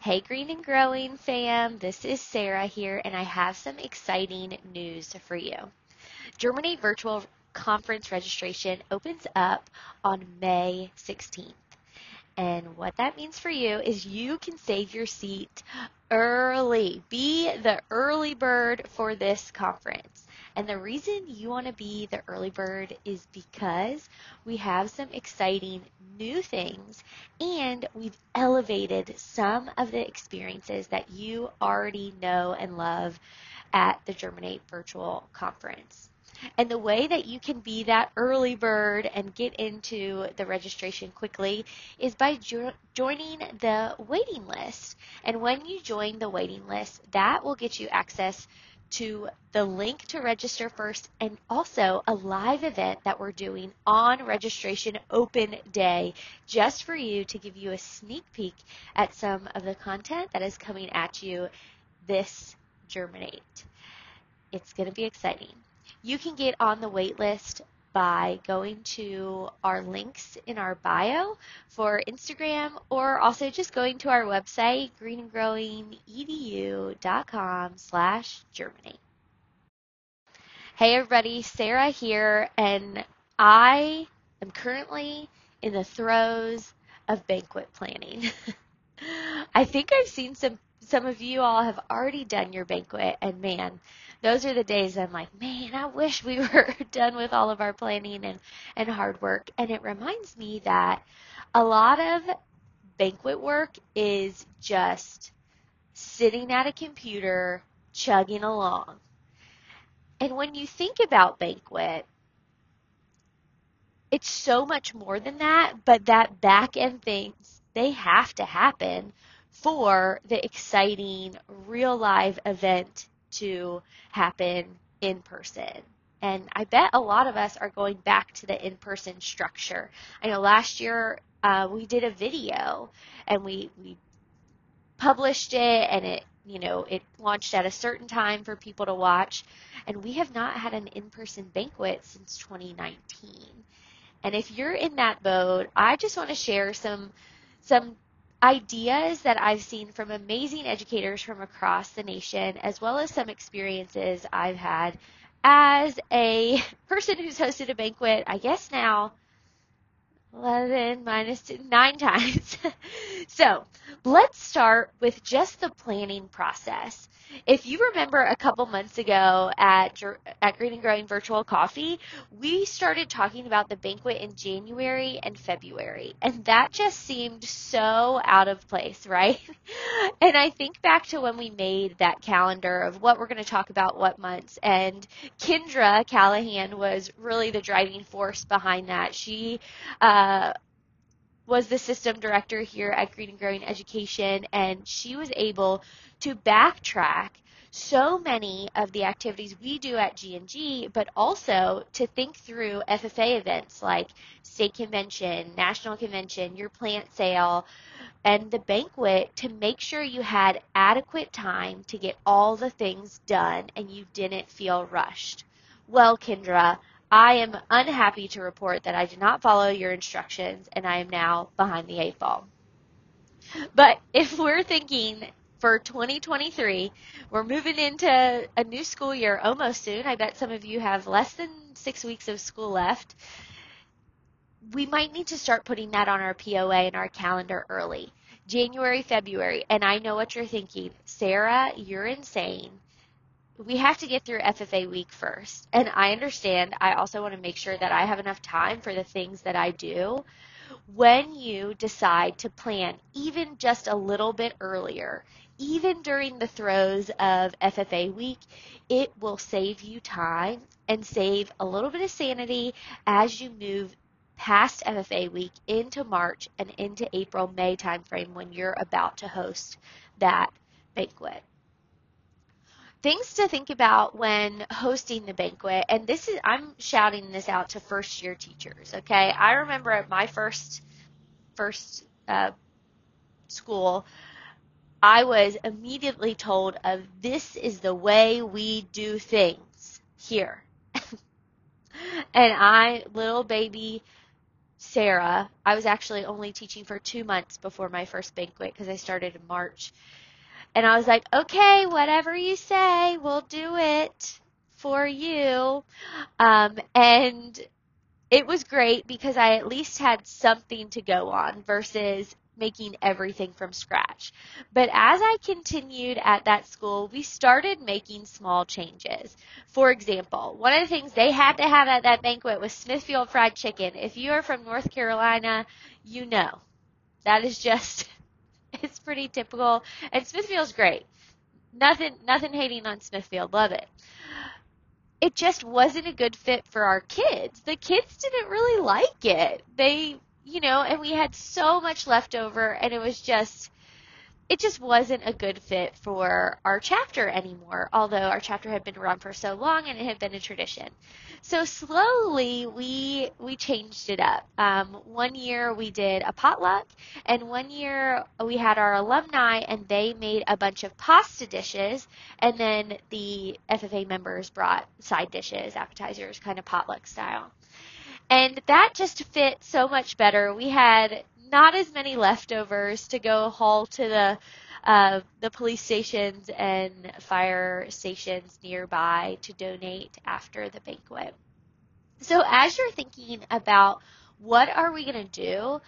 Hey, Green and Growing fam, this is Sarah here, and I have some exciting news for you. Germinate Virtual Conference registration opens up on May 16th. And what that means for you is you can save your seat early. Be the early bird for this conference. And the reason you want to be the early bird is because we have some exciting new things and we've elevated some of the experiences that you already know and love at the Germinate Virtual Conference. And the way that you can be that early bird and get into the registration quickly is by jo- joining the waiting list. And when you join the waiting list, that will get you access to the link to register first and also a live event that we're doing on registration open day just for you to give you a sneak peek at some of the content that is coming at you this Germinate. It's going to be exciting. You can get on the wait list by going to our links in our bio for Instagram or also just going to our website, greenandgrowingedu.com slash germinate. Hey everybody, Sarah here, and I am currently in the throes of banquet planning. I think I've seen some some of you all have already done your banquet and man, those are the days I'm like, man, I wish we were done with all of our planning and, and hard work. And it reminds me that a lot of banquet work is just sitting at a computer, chugging along. And when you think about banquet, it's so much more than that, but that back end things, they have to happen for the exciting real live event to happen in person. And I bet a lot of us are going back to the in person structure. I know last year uh, we did a video and we, we published it and it you know it launched at a certain time for people to watch and we have not had an in-person banquet since 2019 and if you're in that boat i just want to share some some ideas that I've seen from amazing educators from across the nation, as well as some experiences I've had as a person who's hosted a banquet, I guess now 11 minus 2, 9 times. so let's start with just the planning process. If you remember a couple months ago at, at Green and Growing Virtual Coffee, we started talking about the banquet in January and February, and that just seemed so out of place, right? and I think back to when we made that calendar of what we're going to talk about what months, and Kendra Callahan was really the driving force behind that. She uh, Uh, was the system director here at Green and Growing Education, and she was able to backtrack so many of the activities we do at G&G, but also to think through FFA events like state convention, national convention, your plant sale, and the banquet to make sure you had adequate time to get all the things done and you didn't feel rushed. Well, Kendra, I am unhappy to report that I did not follow your instructions and I am now behind the eight ball. But if we're thinking for 2023. We're moving into a new school year almost soon. I bet some of you have less than six weeks of school left. We might need to start putting that on our POA and our calendar early. January, February. And I know what you're thinking. Sarah, you're insane. We have to get through FFA week first. And I understand. I also want to make sure that I have enough time for the things that I do when you decide to plan even just a little bit earlier, even during the throes of FFA week, it will save you time and save a little bit of sanity as you move past FFA week into March and into April, May timeframe when you're about to host that banquet. Things to think about when hosting the banquet, and this is, I'm shouting this out to first year teachers, okay? I remember at my first, first, uh, school, I was immediately told of this is the way we do things here. and I, little baby Sarah, I was actually only teaching for two months before my first banquet because I started in March. And I was like, okay, whatever you say, we'll do it for you. Um, and it was great because I at least had something to go on versus making everything from scratch. But as I continued at that school, we started making small changes. For example, one of the things they had to have at that banquet was Smithfield fried chicken. If you are from North Carolina, you know. That is just it's pretty typical and Smithfield's great. Nothing nothing hating on Smithfield, love it. It just wasn't a good fit for our kids. The kids didn't really like it. They you know, and we had so much left over and it was just it just wasn't a good fit for our chapter anymore, although our chapter had been around for so long and it had been a tradition. So slowly we we changed it up. Um, one year we did a potluck, and one year we had our alumni and they made a bunch of pasta dishes, and then the FFA members brought side dishes, appetizers, kind of potluck style. And that just fit so much better. We had not as many leftovers to go haul to the uh, the police stations and fire stations nearby to donate after the banquet. So as you're thinking about what are we going to do,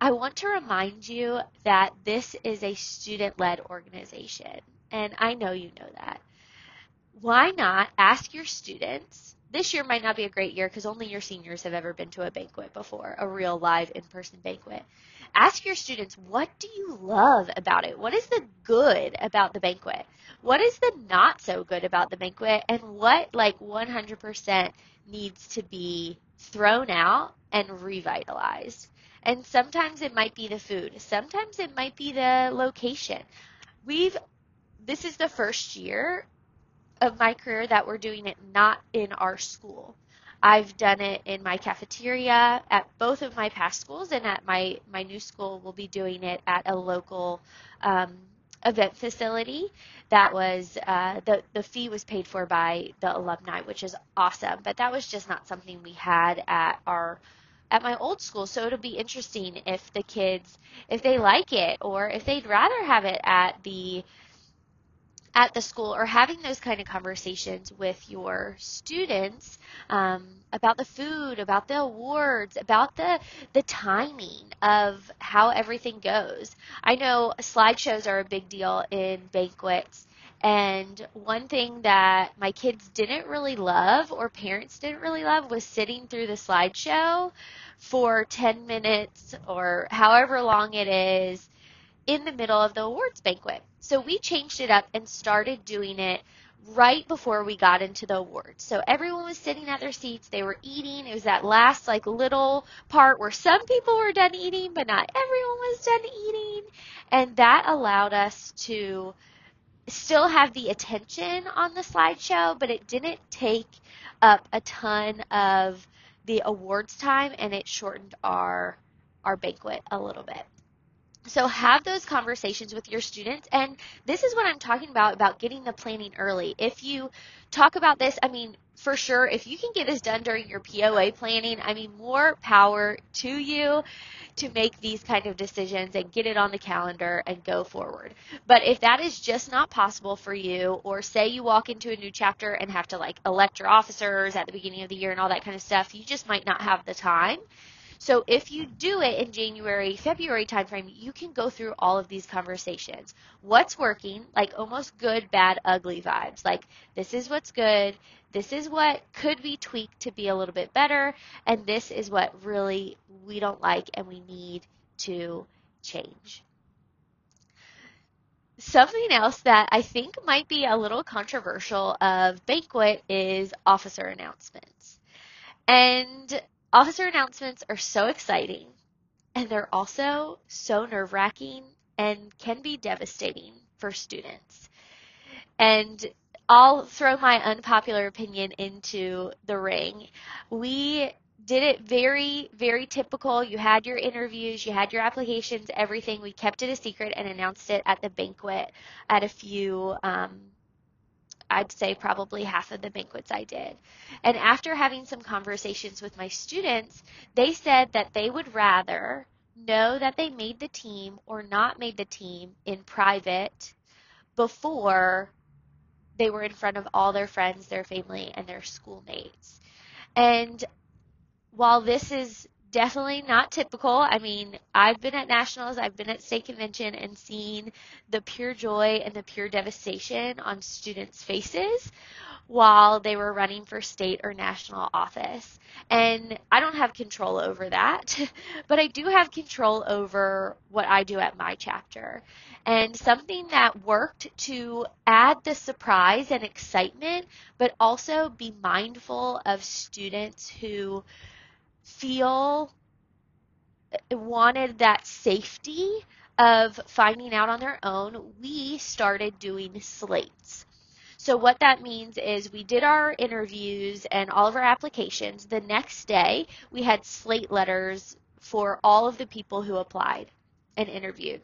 I want to remind you that this is a student-led organization, and I know you know that. Why not ask your students this year might not be a great year because only your seniors have ever been to a banquet before, a real live in-person banquet. Ask your students, what do you love about it? What is the good about the banquet? What is the not so good about the banquet? And what, like 100%, needs to be thrown out and revitalized? And sometimes it might be the food. Sometimes it might be the location. We've, this is the first year of my career that we're doing it not in our school. I've done it in my cafeteria at both of my past schools, and at my, my new school, we'll be doing it at a local um, event facility. That was uh, the the fee was paid for by the alumni, which is awesome. But that was just not something we had at our at my old school. So it'll be interesting if the kids if they like it or if they'd rather have it at the at the school or having those kind of conversations with your students um, about the food, about the awards, about the the timing of how everything goes. I know slideshows are a big deal in banquets. And one thing that my kids didn't really love or parents didn't really love was sitting through the slideshow for 10 minutes or however long it is in the middle of the awards banquet. So we changed it up and started doing it right before we got into the awards. So everyone was sitting at their seats, they were eating. It was that last like little part where some people were done eating, but not everyone was done eating. And that allowed us to still have the attention on the slideshow, but it didn't take up a ton of the awards time and it shortened our our banquet a little bit. So have those conversations with your students. And this is what I'm talking about, about getting the planning early. If you talk about this, I mean, for sure, if you can get this done during your POA planning, I mean, more power to you to make these kind of decisions and get it on the calendar and go forward. But if that is just not possible for you, or say you walk into a new chapter and have to like elect your officers at the beginning of the year and all that kind of stuff, you just might not have the time so if you do it in January, February timeframe, you can go through all of these conversations. What's working, like almost good, bad, ugly vibes. Like this is what's good, this is what could be tweaked to be a little bit better, and this is what really we don't like and we need to change. Something else that I think might be a little controversial of banquet is officer announcements. And Officer announcements are so exciting and they're also so nerve wracking and can be devastating for students. And I'll throw my unpopular opinion into the ring. We did it very, very typical. You had your interviews, you had your applications, everything. We kept it a secret and announced it at the banquet at a few um, I'd say probably half of the banquets I did. And after having some conversations with my students, they said that they would rather know that they made the team or not made the team in private before they were in front of all their friends, their family, and their schoolmates. And while this is definitely not typical. I mean, I've been at nationals, I've been at state convention and seen the pure joy and the pure devastation on students' faces while they were running for state or national office. And I don't have control over that, but I do have control over what I do at my chapter. And something that worked to add the surprise and excitement, but also be mindful of students who feel uh, wanted that safety of finding out on their own, we started doing slates. So what that means is we did our interviews and all of our applications. The next day, we had slate letters for all of the people who applied and interviewed.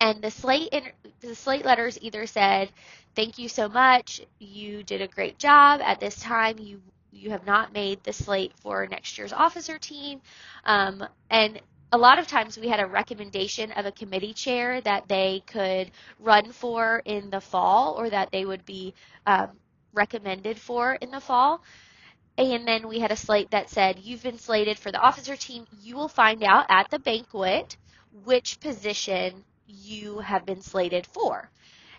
And the slate the slate letters either said, "Thank you so much. You did a great job. At this time, you you have not made the slate for next year's officer team. Um, and a lot of times we had a recommendation of a committee chair that they could run for in the fall or that they would be um, recommended for in the fall. And then we had a slate that said, You've been slated for the officer team. You will find out at the banquet which position you have been slated for.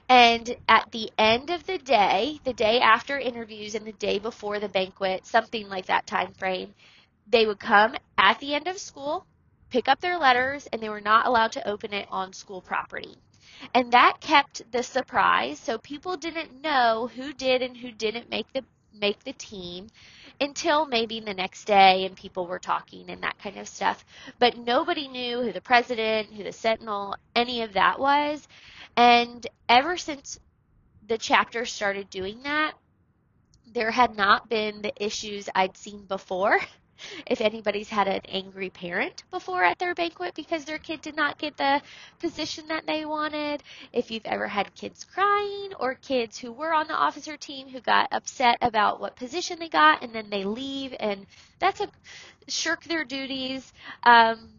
And at the end of the day, the day after interviews and the day before the banquet, something like that time frame, they would come at the end of school, pick up their letters, and they were not allowed to open it on school property. And that kept the surprise, so people didn't know who did and who didn't make the make the team until maybe the next day and people were talking and that kind of stuff. But nobody knew who the president, who the sentinel, any of that was. And ever since the chapter started doing that, there had not been the issues I'd seen before. If anybody's had an angry parent before at their banquet because their kid did not get the position that they wanted, if you've ever had kids crying or kids who were on the officer team who got upset about what position they got and then they leave and that's a shirk their duties. Um,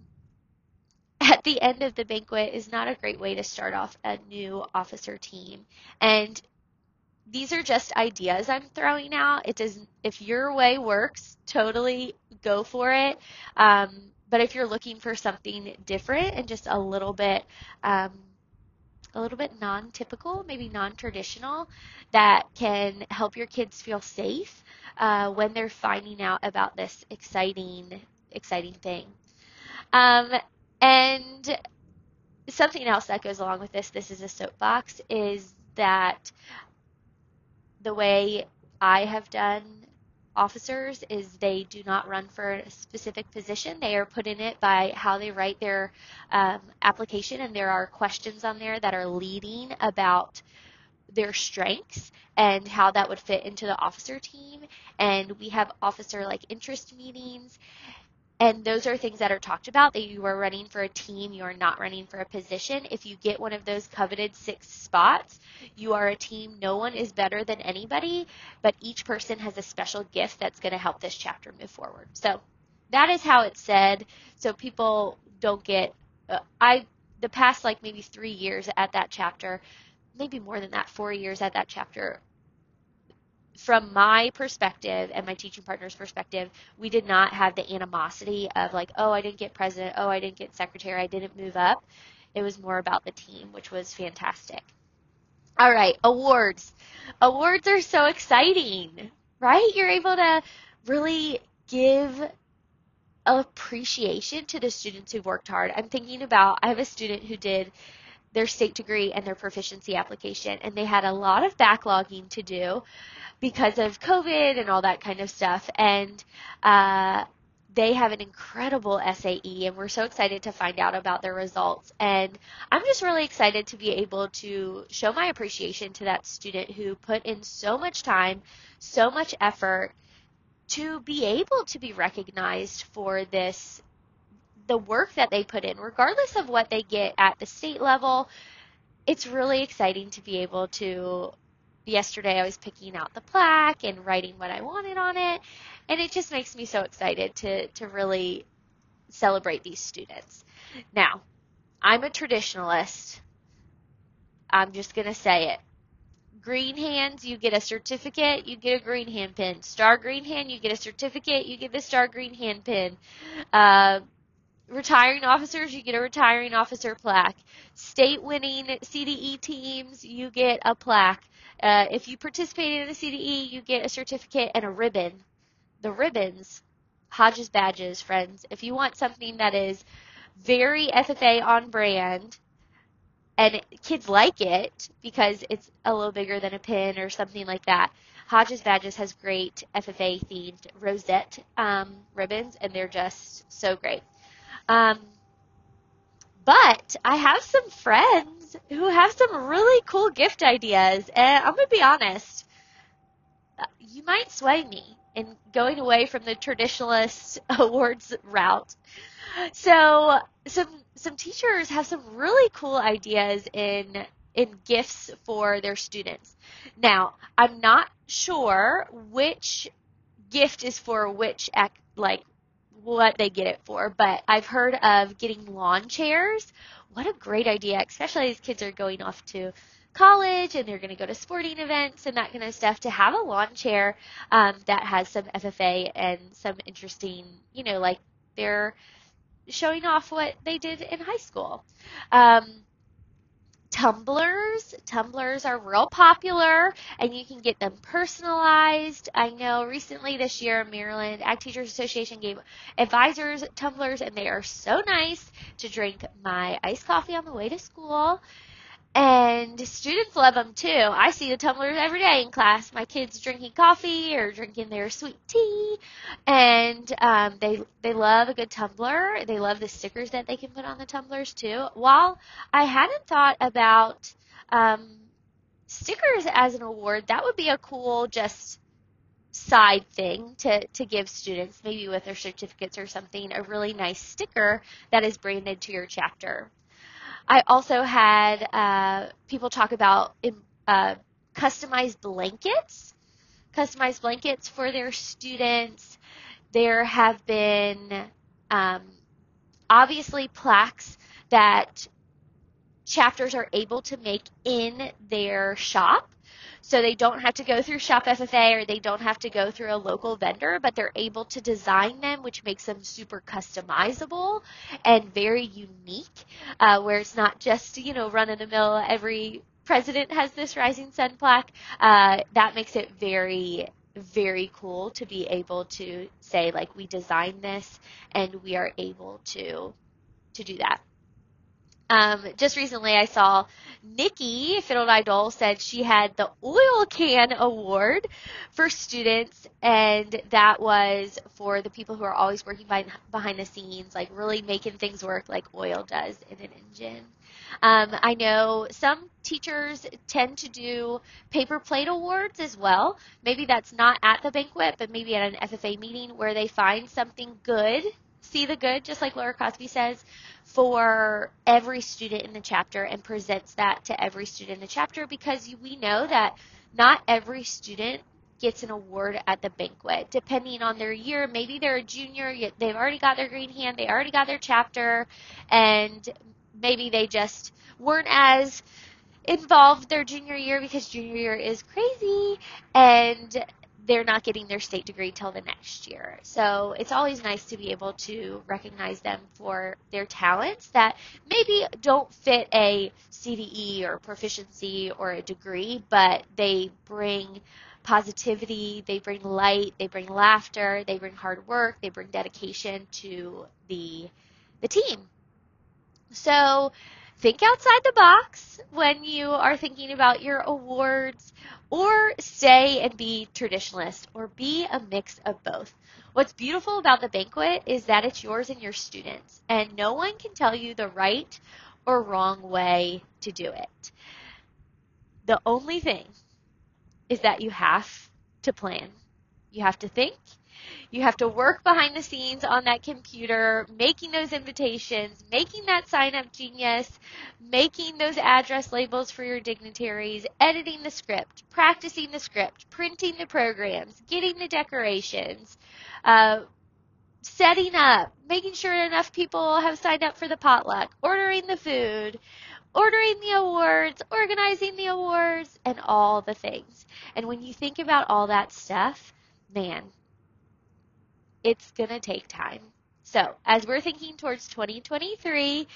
at the end of the banquet is not a great way to start off a new officer team. And these are just ideas I'm throwing out. It does if your way works, totally go for it. Um, but if you're looking for something different and just a little bit um, a little bit non-typical, maybe non-traditional, that can help your kids feel safe uh, when they're finding out about this exciting, exciting thing. Um, and something else that goes along with this, this is a soapbox, is that the way I have done officers is they do not run for a specific position. They are put in it by how they write their um, application, and there are questions on there that are leading about their strengths and how that would fit into the officer team. And we have officer like interest meetings and those are things that are talked about that you are running for a team, you are not running for a position. If you get one of those coveted six spots, you are a team. No one is better than anybody, but each person has a special gift that's going to help this chapter move forward. So that is how it's said. So people don't get, uh, I, the past like maybe three years at that chapter, maybe more than that, four years at that chapter, from my perspective and my teaching partner's perspective, we did not have the animosity of like, oh, I didn't get president, oh, I didn't get secretary, I didn't move up. It was more about the team, which was fantastic. All right, awards. Awards are so exciting, right? You're able to really give appreciation to the students who worked hard. I'm thinking about, I have a student who did their state degree and their proficiency application, and they had a lot of backlogging to do because of COVID and all that kind of stuff. And uh, they have an incredible SAE, and we're so excited to find out about their results. And I'm just really excited to be able to show my appreciation to that student who put in so much time, so much effort to be able to be recognized for this the work that they put in regardless of what they get at the state level it's really exciting to be able to yesterday I was picking out the plaque and writing what I wanted on it, and it just makes me so excited to to really celebrate these students. Now, I'm a traditionalist. I'm just going to say it. Green hands, you get a certificate, you get a green hand pin. Star green hand, you get a certificate, you get the star green hand pin. Uh, retiring officers, you get a retiring officer plaque. State winning CDE teams, you get a plaque. Uh, if you participated in the CDE, you get a certificate and a ribbon. The ribbons, Hodges badges, friends. If you want something that is very FFA on brand, and kids like it because it's a little bigger than a pin or something like that. Hodges Badges has great FFA themed rosette um, ribbons, and they're just so great. Um, but I have some friends who have some really cool gift ideas, and I'm to be honest, you might sway me in going away from the traditionalist awards route. So, some some teachers have some really cool ideas in in gifts for their students. Now, I'm not sure which gift is for which act, like what they get it for, but I've heard of getting lawn chairs. What a great idea, especially as kids are going off to college and they're going to go to sporting events and that kind of stuff to have a lawn chair um, that has some FFA and some interesting, you know, like they're showing off what they did in high school. Um, tumblers. Tumblers are real popular and you can get them personalized. I know recently this year Maryland Ag Teachers Association gave advisors tumblers and they are so nice to drink my iced coffee on the way to school. And students love them too. I see the tumblers every day in class. My kids drinking coffee or drinking their sweet tea, and um, they they love a good tumbler. They love the stickers that they can put on the tumblers too. While I hadn't thought about um, stickers as an award, that would be a cool just side thing to, to give students, maybe with their certificates or something, a really nice sticker that is branded to your chapter. I also had uh, people talk about uh, customized blankets, customized blankets for their students. There have been um, obviously plaques that chapters are able to make in their shop. So they don't have to go through Shop FFA or they don't have to go through a local vendor, but they're able to design them, which makes them super customizable and very unique, uh, where it's not just, you know, run of the mill, every president has this Rising Sun plaque. Uh, that makes it very very cool to be able to say like we designed this and we are able to to do that. Um, just recently, I saw Nikki Fiddle said she had the Oil Can Award for students, and that was for the people who are always working behind, behind the scenes, like really making things work like oil does in an engine. Um, I know some teachers tend to do paper plate awards as well. Maybe that's not at the banquet, but maybe at an FFA meeting where they find something good see the good, just like Laura Cosby says, for every student in the chapter and presents that to every student in the chapter because we know that not every student gets an award at the banquet. Depending on their year maybe they're a junior they've already got their green hand they already got their chapter and maybe they just weren't as involved their junior year because junior year is crazy. And they're not getting their state degree till the next year. So it's always nice to be able to recognize them for their talents that maybe don't fit a CDE or proficiency or a degree, but they bring positivity, they bring light, they bring laughter, they bring hard work, they bring dedication to the the team. So think outside the box when you are thinking about your awards or stay and be traditionalist or be a mix of both. What's beautiful about the banquet is that it's yours and your students and no one can tell you the right or wrong way to do it. The only thing is that you have to plan. You have to think You have to work behind the scenes on that computer, making those invitations, making that sign up genius, making those address labels for your dignitaries, editing the script, practicing the script, printing the programs, getting the decorations, uh, setting up, making sure enough people have signed up for the potluck, ordering the food, ordering the awards, organizing the awards, and all the things. And when you think about all that stuff, man, it's going to take time. So, as we're thinking towards 2023,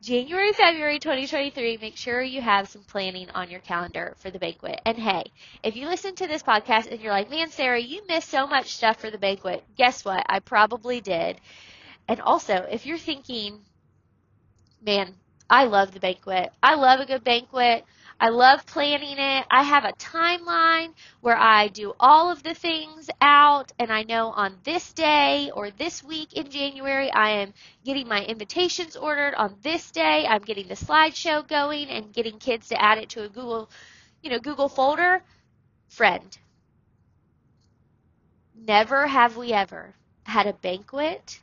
January, February 2023, make sure you have some planning on your calendar for the banquet. And hey, if you listen to this podcast and you're like, man, Sarah, you missed so much stuff for the banquet, guess what? I probably did. And also, if you're thinking, man, I love the banquet. I love a good banquet. I love planning it. I have a timeline where I do all of the things out and I know on this day or this week in January I am getting my invitations ordered on this day. I'm getting the slideshow going and getting kids to add it to a Google, you know, Google folder. Friend, never have we ever had a banquet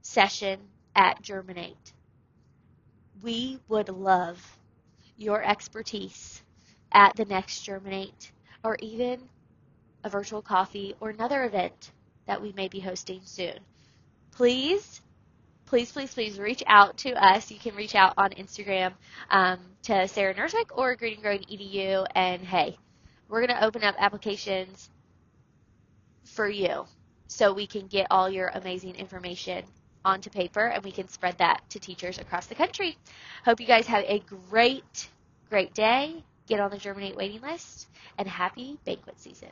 session at Germinate. We would love your expertise at the next Germinate or even a virtual coffee or another event that we may be hosting soon. Please, please, please, please reach out to us. You can reach out on Instagram um, to Sarah Nerswick or Green Growing EDU. And hey, we're going to open up applications for you so we can get all your amazing information onto paper and we can spread that to teachers across the country. Hope you guys have a great, great day. Get on the Germinate waiting list and happy banquet season.